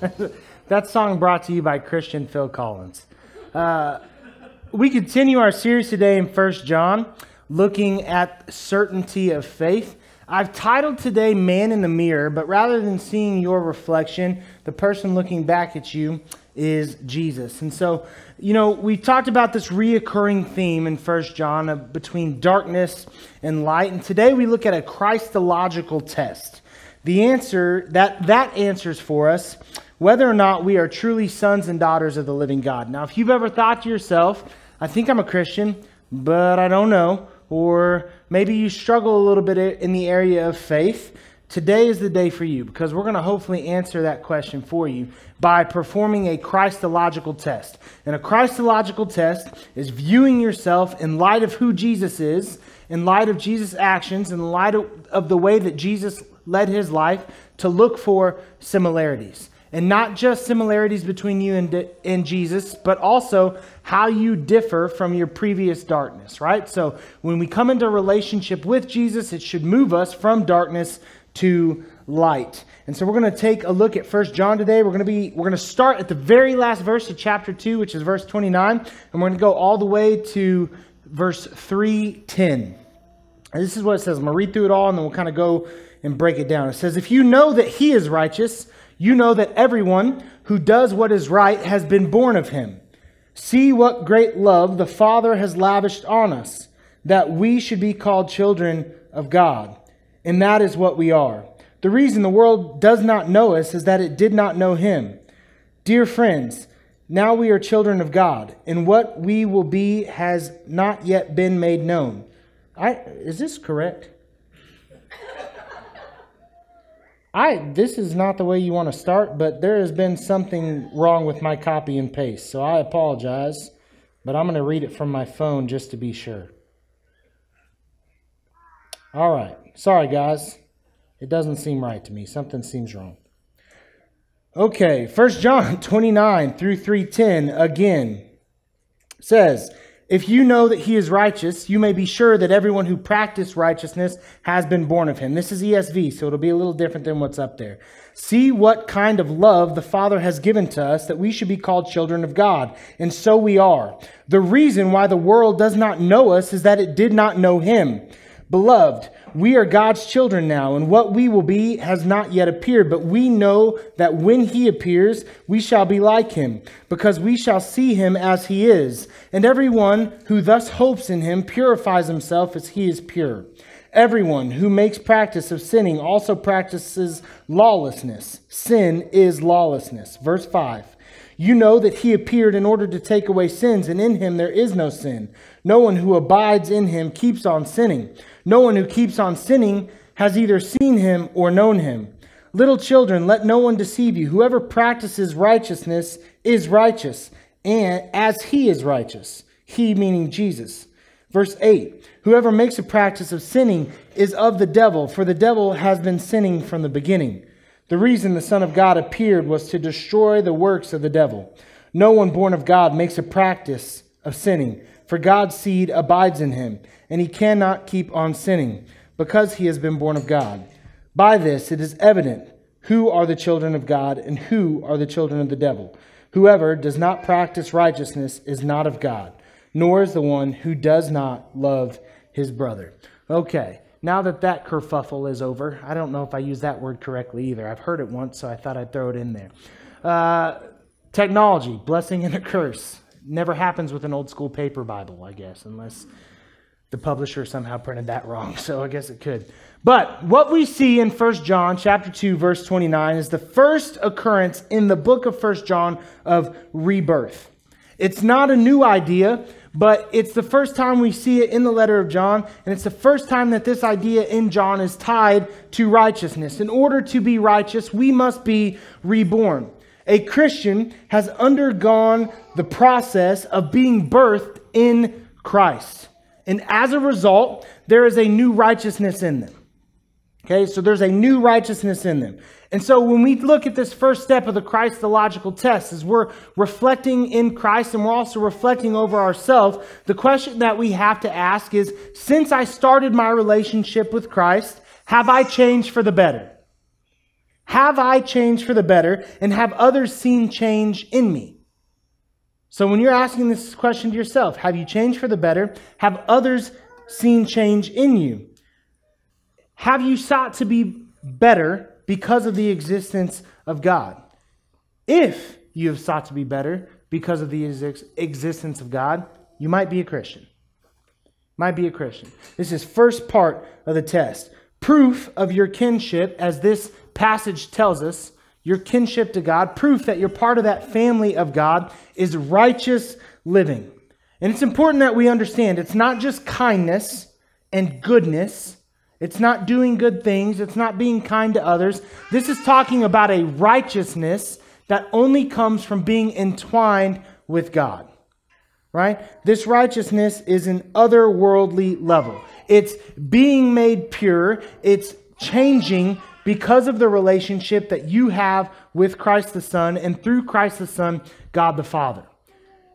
that song brought to you by Christian Phil Collins. Uh, we continue our series today in First John, looking at certainty of faith. I've titled today Man in the Mirror, but rather than seeing your reflection, the person looking back at you is Jesus. And so, you know, we talked about this reoccurring theme in First John of between darkness and light, and today we look at a Christological test. The answer that that answers for us whether or not we are truly sons and daughters of the living God. Now, if you've ever thought to yourself, I think I'm a Christian, but I don't know, or maybe you struggle a little bit in the area of faith, today is the day for you because we're going to hopefully answer that question for you by performing a Christological test. And a Christological test is viewing yourself in light of who Jesus is, in light of Jesus' actions, in light of, of the way that Jesus led his life, to look for similarities and not just similarities between you and, and Jesus, but also how you differ from your previous darkness, right? So when we come into a relationship with Jesus, it should move us from darkness to light. And so we're going to take a look at First John today. We're going to be we're going to start at the very last verse of chapter 2, which is verse 29, and we're going to go all the way to verse 310. And this is what it says. I'm going to read through it all and then we'll kind of go and break it down. It says, If you know that he is righteous, you know that everyone who does what is right has been born of him. See what great love the Father has lavished on us, that we should be called children of God. And that is what we are. The reason the world does not know us is that it did not know him. Dear friends, now we are children of God, and what we will be has not yet been made known. I, is this correct? I this is not the way you want to start, but there has been something wrong with my copy and paste, so I apologize. But I'm going to read it from my phone just to be sure. All right. Sorry, guys. It doesn't seem right to me. Something seems wrong. Okay, First John 29 through 310 again says, if you know that he is righteous, you may be sure that everyone who practiced righteousness has been born of him. This is ESV, so it'll be a little different than what's up there. See what kind of love the Father has given to us that we should be called children of God. And so we are. The reason why the world does not know us is that it did not know him. Beloved, we are God's children now, and what we will be has not yet appeared, but we know that when he appears, we shall be like him, because we shall see him as he is. And everyone who thus hopes in him purifies himself as he is pure. Everyone who makes practice of sinning also practices lawlessness. Sin is lawlessness. Verse 5. You know that he appeared in order to take away sins, and in him there is no sin. No one who abides in him keeps on sinning. No one who keeps on sinning has either seen him or known him. Little children, let no one deceive you. Whoever practices righteousness is righteous, and as he is righteous. He meaning Jesus. Verse 8 Whoever makes a practice of sinning is of the devil, for the devil has been sinning from the beginning. The reason the Son of God appeared was to destroy the works of the devil. No one born of God makes a practice of sinning, for God's seed abides in him and he cannot keep on sinning, because he has been born of God. By this it is evident who are the children of God and who are the children of the devil. Whoever does not practice righteousness is not of God, nor is the one who does not love his brother. Okay, now that that kerfuffle is over, I don't know if I used that word correctly either. I've heard it once, so I thought I'd throw it in there. Uh, technology, blessing and a curse. Never happens with an old school paper Bible, I guess, unless the publisher somehow printed that wrong, so I guess it could. But what we see in 1 John chapter 2 verse 29 is the first occurrence in the book of 1 John of rebirth. It's not a new idea, but it's the first time we see it in the letter of John, and it's the first time that this idea in John is tied to righteousness. In order to be righteous, we must be reborn. A Christian has undergone the process of being birthed in Christ. And as a result, there is a new righteousness in them. Okay, so there's a new righteousness in them. And so when we look at this first step of the Christological test, as we're reflecting in Christ and we're also reflecting over ourselves, the question that we have to ask is since I started my relationship with Christ, have I changed for the better? Have I changed for the better, and have others seen change in me? So when you're asking this question to yourself, have you changed for the better? Have others seen change in you? Have you sought to be better because of the existence of God? If you have sought to be better because of the existence of God, you might be a Christian. Might be a Christian. This is first part of the test. Proof of your kinship, as this passage tells us, your kinship to God, proof that you're part of that family of God, is righteous living. And it's important that we understand it's not just kindness and goodness. It's not doing good things. It's not being kind to others. This is talking about a righteousness that only comes from being entwined with God. Right? This righteousness is an otherworldly level. It's being made pure. It's changing because of the relationship that you have with Christ the Son and through Christ the Son, God the Father.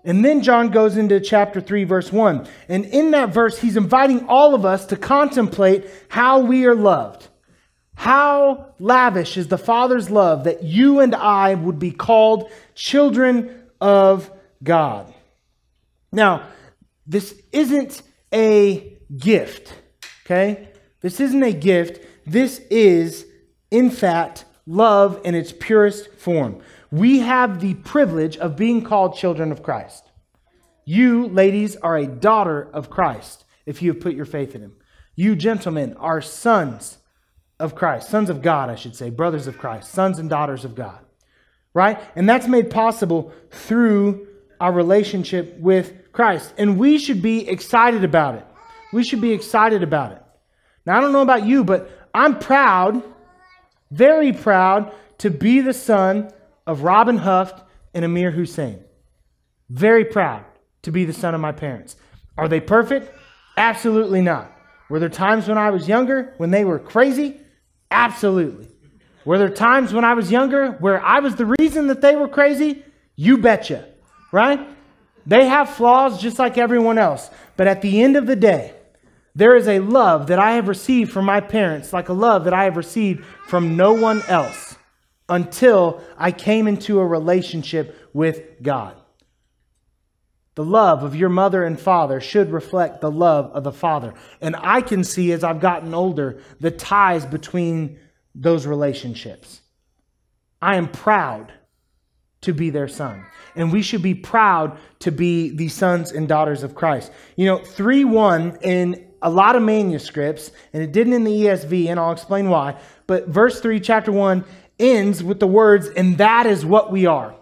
And then John goes into chapter 3, verse 1. And in that verse, he's inviting all of us to contemplate how we are loved. How lavish is the Father's love that you and I would be called children of God. Now, this isn't a gift, okay? This isn't a gift. This is, in fact, love in its purest form. We have the privilege of being called children of Christ. You, ladies, are a daughter of Christ if you have put your faith in him. You, gentlemen, are sons of Christ, sons of God, I should say, brothers of Christ, sons and daughters of God, right? And that's made possible through our relationship with Christ. And we should be excited about it. We should be excited about it. Now, I don't know about you, but I'm proud, very proud, to be the son of Robin Huft and Amir Hussein. Very proud to be the son of my parents. Are they perfect? Absolutely not. Were there times when I was younger when they were crazy? Absolutely. Were there times when I was younger where I was the reason that they were crazy? You betcha, right? They have flaws just like everyone else. But at the end of the day, there is a love that I have received from my parents, like a love that I have received from no one else until I came into a relationship with God. The love of your mother and father should reflect the love of the father. And I can see as I've gotten older the ties between those relationships. I am proud to be their son. And we should be proud to be the sons and daughters of Christ. You know, 3 1 in a lot of manuscripts, and it didn't in the ESV, and I'll explain why. But verse 3, chapter 1, ends with the words, and that is what we are.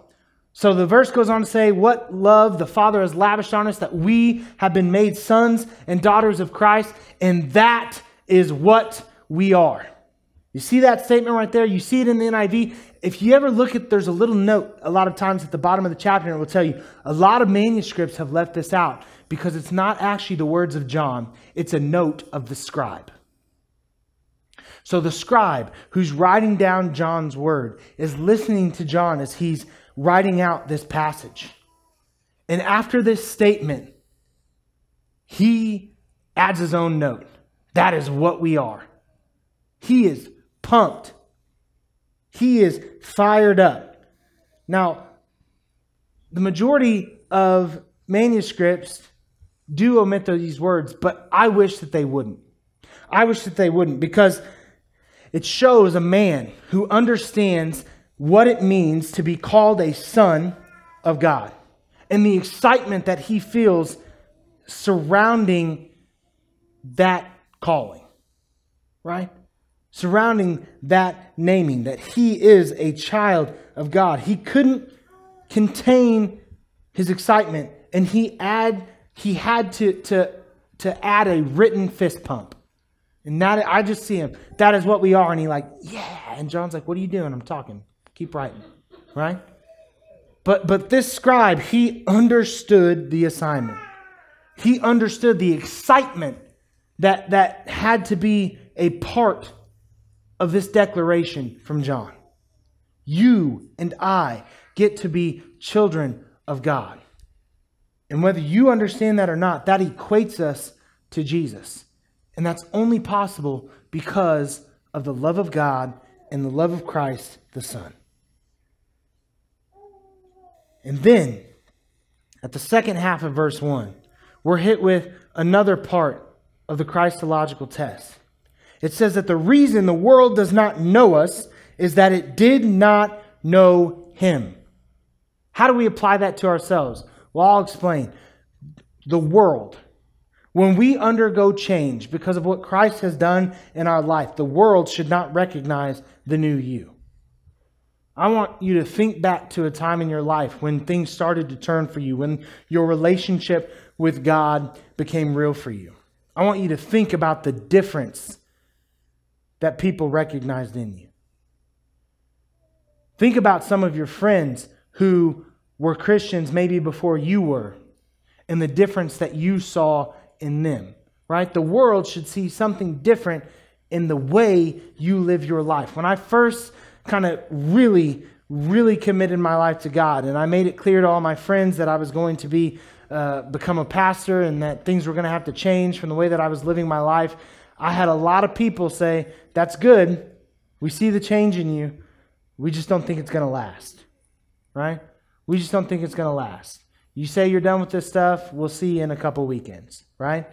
So the verse goes on to say, What love the Father has lavished on us, that we have been made sons and daughters of Christ, and that is what we are. You see that statement right there? You see it in the NIV. If you ever look at, there's a little note a lot of times at the bottom of the chapter, and it will tell you a lot of manuscripts have left this out because it's not actually the words of John, it's a note of the scribe. So the scribe who's writing down John's word is listening to John as he's writing out this passage. And after this statement, he adds his own note. That is what we are. He is pumped. He is fired up. Now, the majority of manuscripts do omit these words, but I wish that they wouldn't. I wish that they wouldn't because it shows a man who understands what it means to be called a son of God and the excitement that he feels surrounding that calling, right? Surrounding that naming, that he is a child of God. He couldn't contain his excitement and he add he had to to to add a written fist pump. And that I just see him. That is what we are. And he like, yeah. And John's like, what are you doing? I'm talking. Keep writing, right? But but this scribe, he understood the assignment. He understood the excitement that that had to be a part of this declaration from John. You and I get to be children of God. And whether you understand that or not, that equates us to Jesus. And that's only possible because of the love of God and the love of Christ the Son. And then, at the second half of verse 1, we're hit with another part of the Christological test. It says that the reason the world does not know us is that it did not know him. How do we apply that to ourselves? Well, I'll explain. The world, when we undergo change because of what Christ has done in our life, the world should not recognize the new you. I want you to think back to a time in your life when things started to turn for you, when your relationship with God became real for you. I want you to think about the difference that people recognized in you. Think about some of your friends who were Christians maybe before you were and the difference that you saw in them, right? The world should see something different in the way you live your life. When I first kind of really, really committed my life to God and I made it clear to all my friends that I was going to be uh, become a pastor and that things were going to have to change from the way that I was living my life, I had a lot of people say, That's good. We see the change in you. We just don't think it's going to last. Right? We just don't think it's going to last. You say you're done with this stuff, we'll see you in a couple weekends. Right?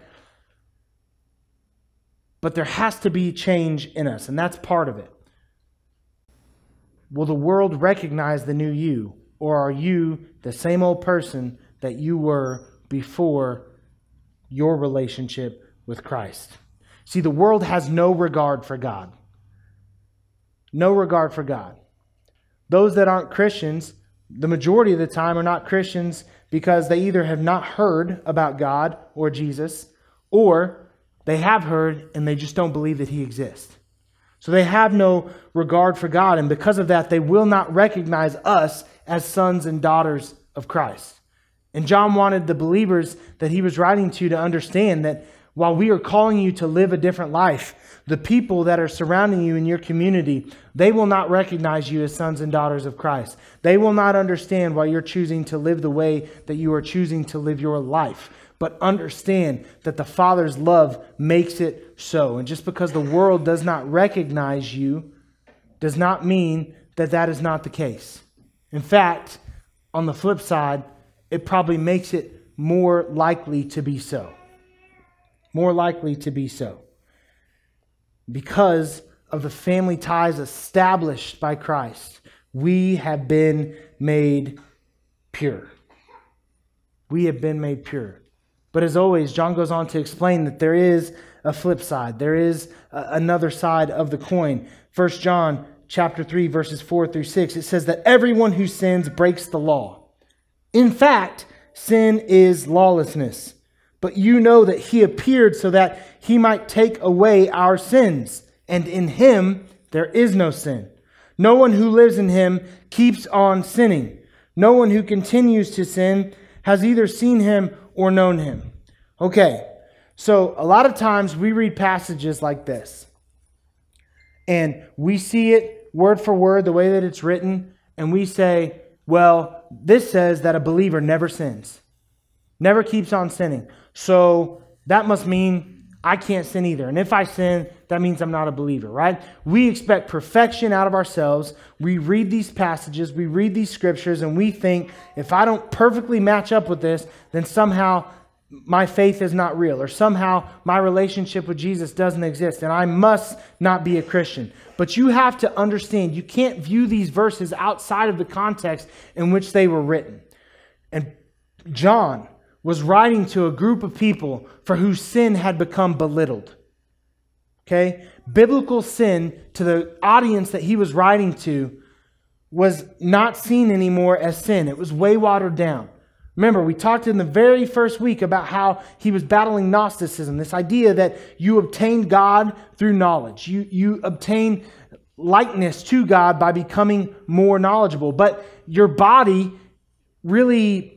But there has to be change in us, and that's part of it. Will the world recognize the new you, or are you the same old person that you were before your relationship with Christ. See, the world has no regard for God. No regard for God. Those that aren't Christians, the majority of the time, are not Christians because they either have not heard about God or Jesus, or they have heard and they just don't believe that He exists. So they have no regard for God, and because of that, they will not recognize us as sons and daughters of Christ. And John wanted the believers that he was writing to to understand that while we are calling you to live a different life, the people that are surrounding you in your community, they will not recognize you as sons and daughters of Christ. They will not understand why you're choosing to live the way that you are choosing to live your life. But understand that the Father's love makes it so. And just because the world does not recognize you does not mean that that is not the case. In fact, on the flip side, it probably makes it more likely to be so. More likely to be so. Because of the family ties established by Christ, we have been made pure. We have been made pure. But as always, John goes on to explain that there is a flip side. There is a, another side of the coin. 1 John chapter 3 verses 4 through 6 it says that everyone who sins breaks the law. In fact, sin is lawlessness. But you know that he appeared so that he might take away our sins, and in him there is no sin. No one who lives in him keeps on sinning. No one who continues to sin has either seen him or known him. Okay, so a lot of times we read passages like this, and we see it word for word, the way that it's written, and we say, well, this says that a believer never sins, never keeps on sinning. So that must mean I can't sin either. And if I sin, that means I'm not a believer, right? We expect perfection out of ourselves. We read these passages, we read these scriptures, and we think if I don't perfectly match up with this, then somehow my faith is not real, or somehow my relationship with Jesus doesn't exist, and I must not be a Christian. But you have to understand, you can't view these verses outside of the context in which they were written. And John was writing to a group of people for whose sin had become belittled. Okay? Biblical sin to the audience that he was writing to was not seen anymore as sin, it was way watered down. Remember, we talked in the very first week about how he was battling Gnosticism, this idea that you obtain God through knowledge. You, you obtain likeness to God by becoming more knowledgeable. But your body really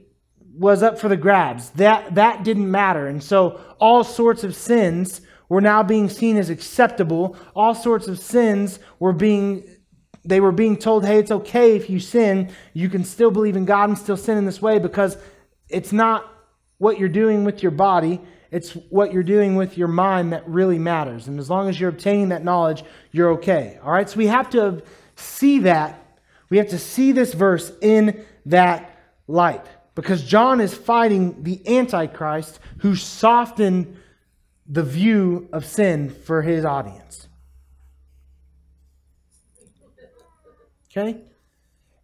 was up for the grabs. That, that didn't matter. And so all sorts of sins were now being seen as acceptable. All sorts of sins were being they were being told, hey, it's okay if you sin. You can still believe in God and still sin in this way because it's not what you're doing with your body It's what you're doing with your mind that really matters. And as long as you're obtaining that knowledge, you're okay. All right? So we have to see that. We have to see this verse in that light. Because John is fighting the Antichrist who softened the view of sin for his audience. Okay?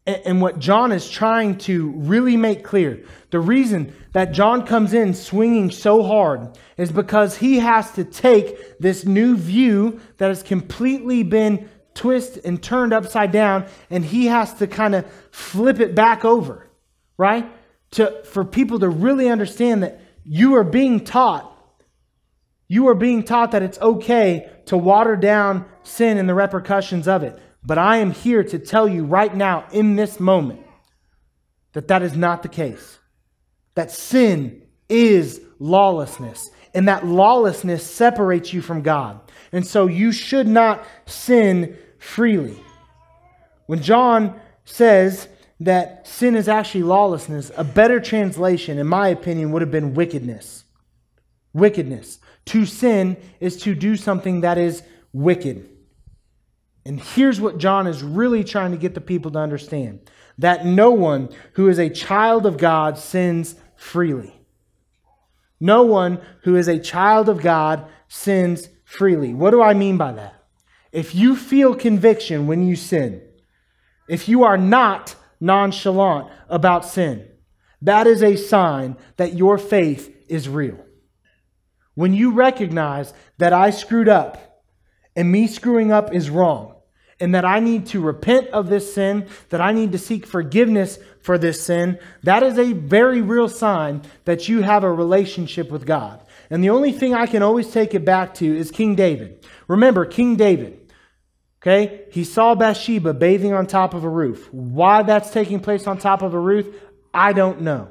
And what John is trying to really make clear, the reason that John comes in swinging so hard is because he has to take this new view that has completely been twisted and turned upside down, and he has to kind of flip it back over, right? To, for people to really understand that you are being taught, you are being taught that it's okay to water down sin and the repercussions of it. But I am here to tell you right now, in this moment, that that is not the case. That sin is lawlessness, and that lawlessness separates you from God. And so you should not sin freely. When John says that sin is actually lawlessness, a better translation, in my opinion, would have been wickedness. Wickedness. To sin is to do something that is wicked. And here's what John is really trying to get the people to understand that no one who is a child of God sins freely. No one who is a child of God sins freely. What do I mean by that? If you feel conviction when you sin, if you are not nonchalant about sin, that is a sign that your faith is real. When you recognize that I screwed up and me screwing up is wrong, and that I need to repent of this sin, that I need to seek forgiveness for this sin, that is a very real sign that you have a relationship with God. And the only thing I can always take it back to is King David. Remember, King David, okay, he saw Bathsheba bathing on top of a roof. Why that's taking place on top of a roof, I don't know.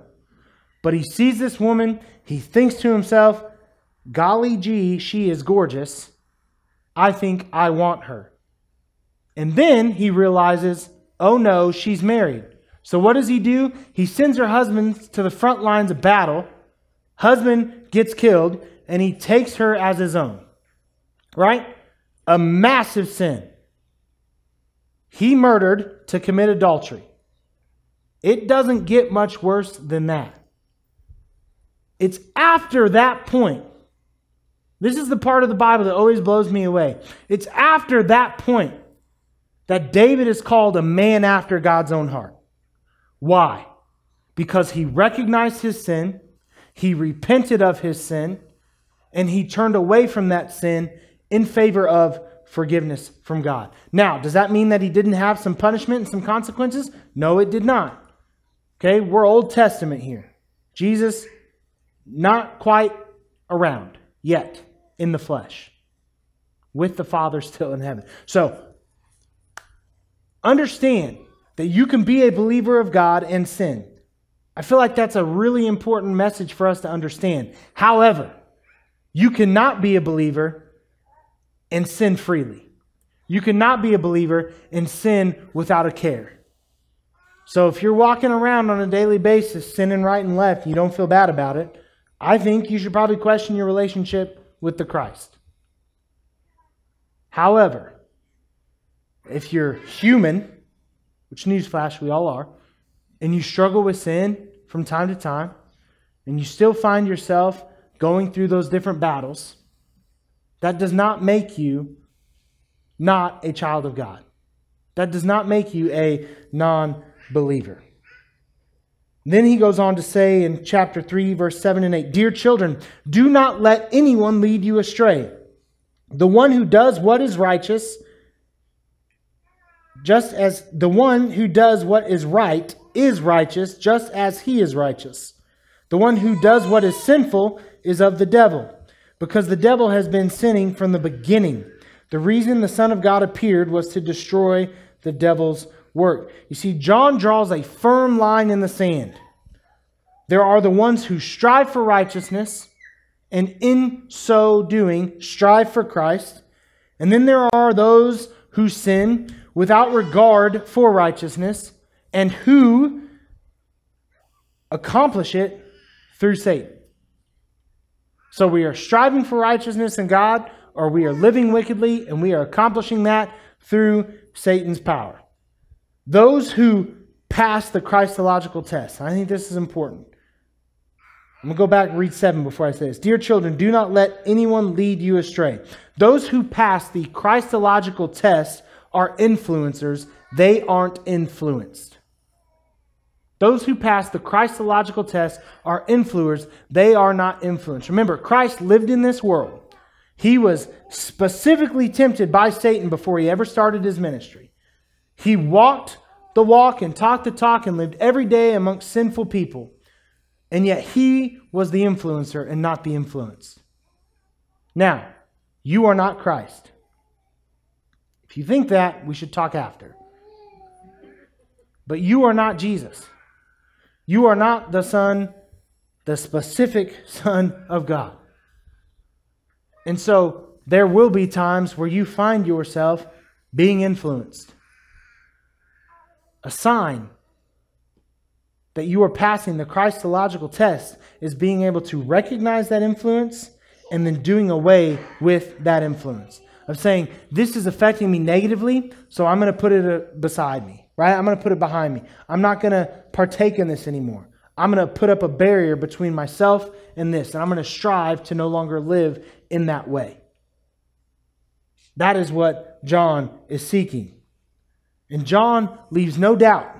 But he sees this woman, he thinks to himself, golly gee, she is gorgeous. I think I want her. And then he realizes, oh no, she's married. So what does he do? He sends her husband to the front lines of battle. Husband gets killed, and he takes her as his own. Right? A massive sin. He murdered to commit adultery. It doesn't get much worse than that. It's after that point. This is the part of the Bible that always blows me away. It's after that point that David is called a man after God's own heart. Why? Because he recognized his sin, he repented of his sin, and he turned away from that sin in favor of forgiveness from God. Now, does that mean that he didn't have some punishment and some consequences? No, it did not. Okay, we're Old Testament here. Jesus, not quite around yet in the flesh, with the Father still in heaven. So, Understand that you can be a believer of God and sin. I feel like that's a really important message for us to understand. However, you cannot be a believer and sin freely. You cannot be a believer and sin without a care. So if you're walking around on a daily basis sinning right and left, you don't feel bad about it, I think you should probably question your relationship with the Christ. However, if you're human, which newsflash, we all are, and you struggle with sin from time to time, and you still find yourself going through those different battles, that does not make you not a child of God. That does not make you a non believer. Then he goes on to say in chapter 3, verse 7 and 8 Dear children, do not let anyone lead you astray. The one who does what is righteous just as the one who does what is right is righteous, just as he is righteous. The one who does what is sinful is of the devil, because the devil has been sinning from the beginning. The reason the Son of God appeared was to destroy the devil's work. You see, John draws a firm line in the sand. There are the ones who strive for righteousness, and in so doing, strive for Christ. And then there are those who sin without regard for righteousness, and who accomplish it through Satan. So we are striving for righteousness in God, or we are living wickedly, and we are accomplishing that through Satan's power. Those who pass the Christological test, I think this is important. I'm going to go back and read 7 before I say this. Dear children, do not let anyone lead you astray. Those who pass the Christological test are influencers, they aren't influenced. Those who pass the Christological test are influencers, they are not influenced. Remember, Christ lived in this world. He was specifically tempted by Satan before he ever started his ministry. He walked the walk and talked the talk and lived every day amongst sinful people. And yet he was the influencer and not the influence. Now, you are not Christ. If you think that, we should talk after. But you are not Jesus. You are not the Son, the specific Son of God. And so there will be times where you find yourself being influenced. A sign that you are passing the Christological test is being able to recognize that influence and then doing away with that influence. Of saying, this is affecting me negatively, so I'm going to put it uh, beside me, right? I'm going to put it behind me. I'm not going to partake in this anymore. I'm going to put up a barrier between myself and this, and I'm going to strive to no longer live in that way. That is what John is seeking. And John leaves no doubt,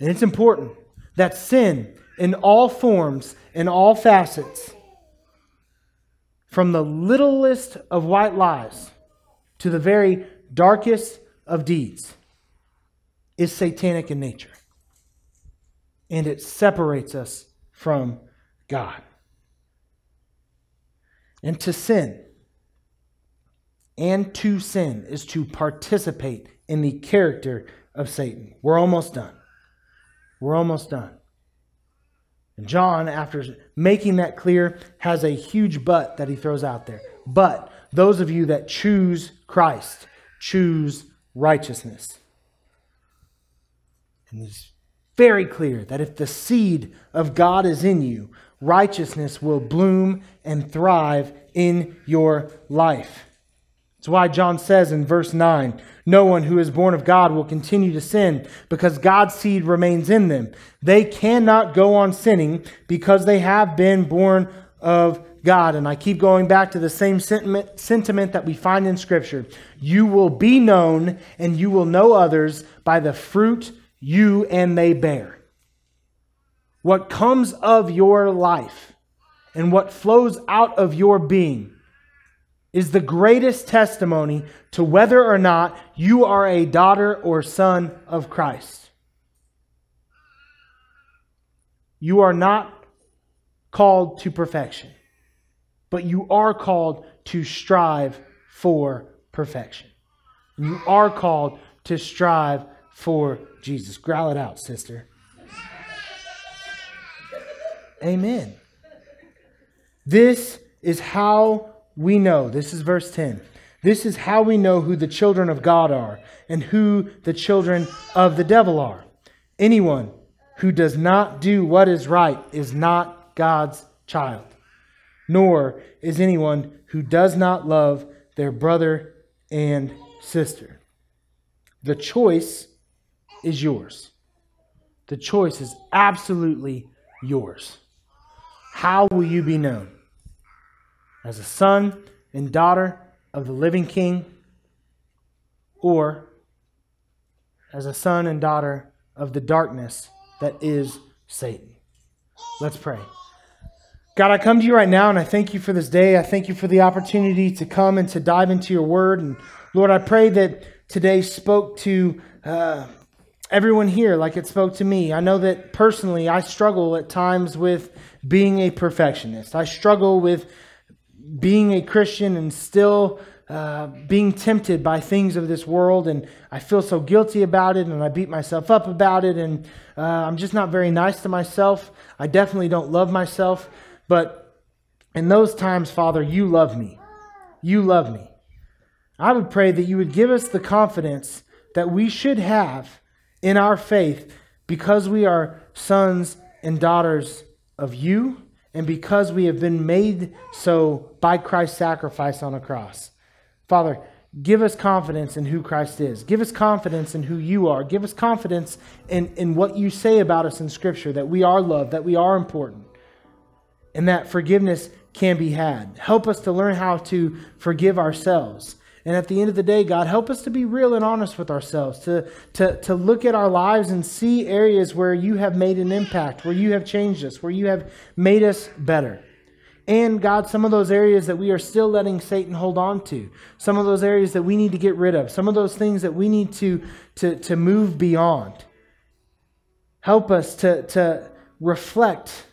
and it's important, that sin in all forms, in all facets, from the littlest of white lies to the very darkest of deeds, is satanic in nature. And it separates us from God. And to sin, and to sin, is to participate in the character of Satan. We're almost done. We're almost done. And John, after making that clear, has a huge but that he throws out there. But those of you that choose Christ, choose righteousness. And he's very clear that if the seed of God is in you, righteousness will bloom and thrive in your life. That's why John says in verse 9 No one who is born of God will continue to sin because God's seed remains in them. They cannot go on sinning because they have been born of God. And I keep going back to the same sentiment, sentiment that we find in Scripture. You will be known and you will know others by the fruit you and they bear. What comes of your life and what flows out of your being is the greatest testimony to whether or not you are a daughter or son of Christ. You are not called to perfection, but you are called to strive for perfection. You are called to strive for Jesus. Growl it out, sister. Amen. This is how we know, this is verse 10. This is how we know who the children of God are and who the children of the devil are. Anyone who does not do what is right is not God's child, nor is anyone who does not love their brother and sister. The choice is yours. The choice is absolutely yours. How will you be known? as a son and daughter of the living king, or as a son and daughter of the darkness that is Satan. Let's pray. God, I come to you right now and I thank you for this day. I thank you for the opportunity to come and to dive into your word. And Lord, I pray that today spoke to uh, everyone here like it spoke to me. I know that personally I struggle at times with being a perfectionist. I struggle with being a Christian and still uh, being tempted by things of this world, and I feel so guilty about it, and I beat myself up about it, and uh, I'm just not very nice to myself. I definitely don't love myself, but in those times, Father, you love me. You love me. I would pray that you would give us the confidence that we should have in our faith because we are sons and daughters of you and because we have been made so by Christ's sacrifice on a cross. Father, give us confidence in who Christ is. Give us confidence in who you are. Give us confidence in, in what you say about us in Scripture that we are loved, that we are important, and that forgiveness can be had. Help us to learn how to forgive ourselves. And at the end of the day, God, help us to be real and honest with ourselves, to, to, to look at our lives and see areas where you have made an impact, where you have changed us, where you have made us better. And God, some of those areas that we are still letting Satan hold on to, some of those areas that we need to get rid of, some of those things that we need to, to, to move beyond. Help us to, to reflect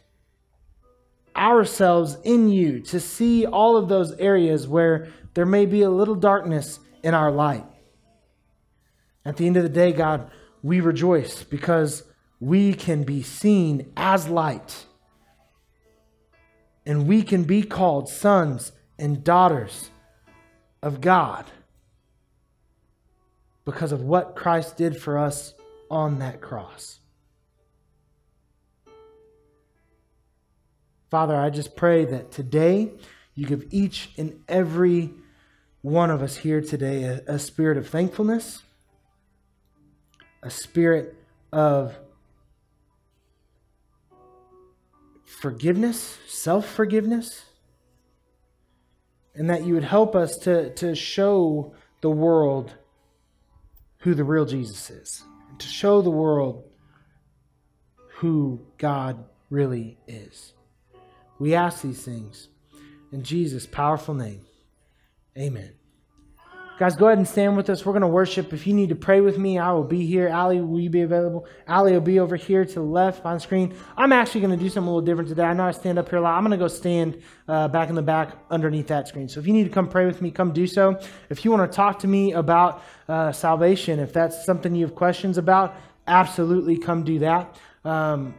ourselves in you, to see all of those areas where there may be a little darkness in our light. At the end of the day, God, we rejoice because we can be seen as light. And we can be called sons and daughters of God because of what Christ did for us on that cross. Father, I just pray that today you give each and every one of us here today a, a spirit of thankfulness, a spirit of forgiveness, self forgiveness, and that you would help us to, to show the world who the real Jesus is, to show the world who God really is. We ask these things in Jesus' powerful name. Amen. Guys, go ahead and stand with us. We're going to worship. If you need to pray with me, I will be here. Allie, will you be available? Allie will be over here to the left on screen. I'm actually going to do something a little different today. I know I stand up here a lot. I'm going to go stand uh, back in the back underneath that screen. So if you need to come pray with me, come do so. If you want to talk to me about uh, salvation, if that's something you have questions about, absolutely come do that. Um,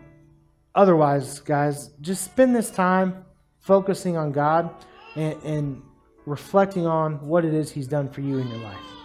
otherwise, guys, just spend this time focusing on God and, and reflecting on what it is He's done for you in your life.